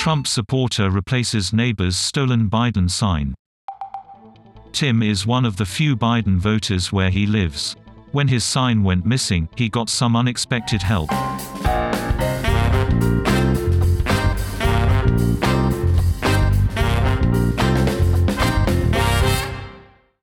Trump supporter replaces neighbor's stolen Biden sign. Tim is one of the few Biden voters where he lives. When his sign went missing, he got some unexpected help.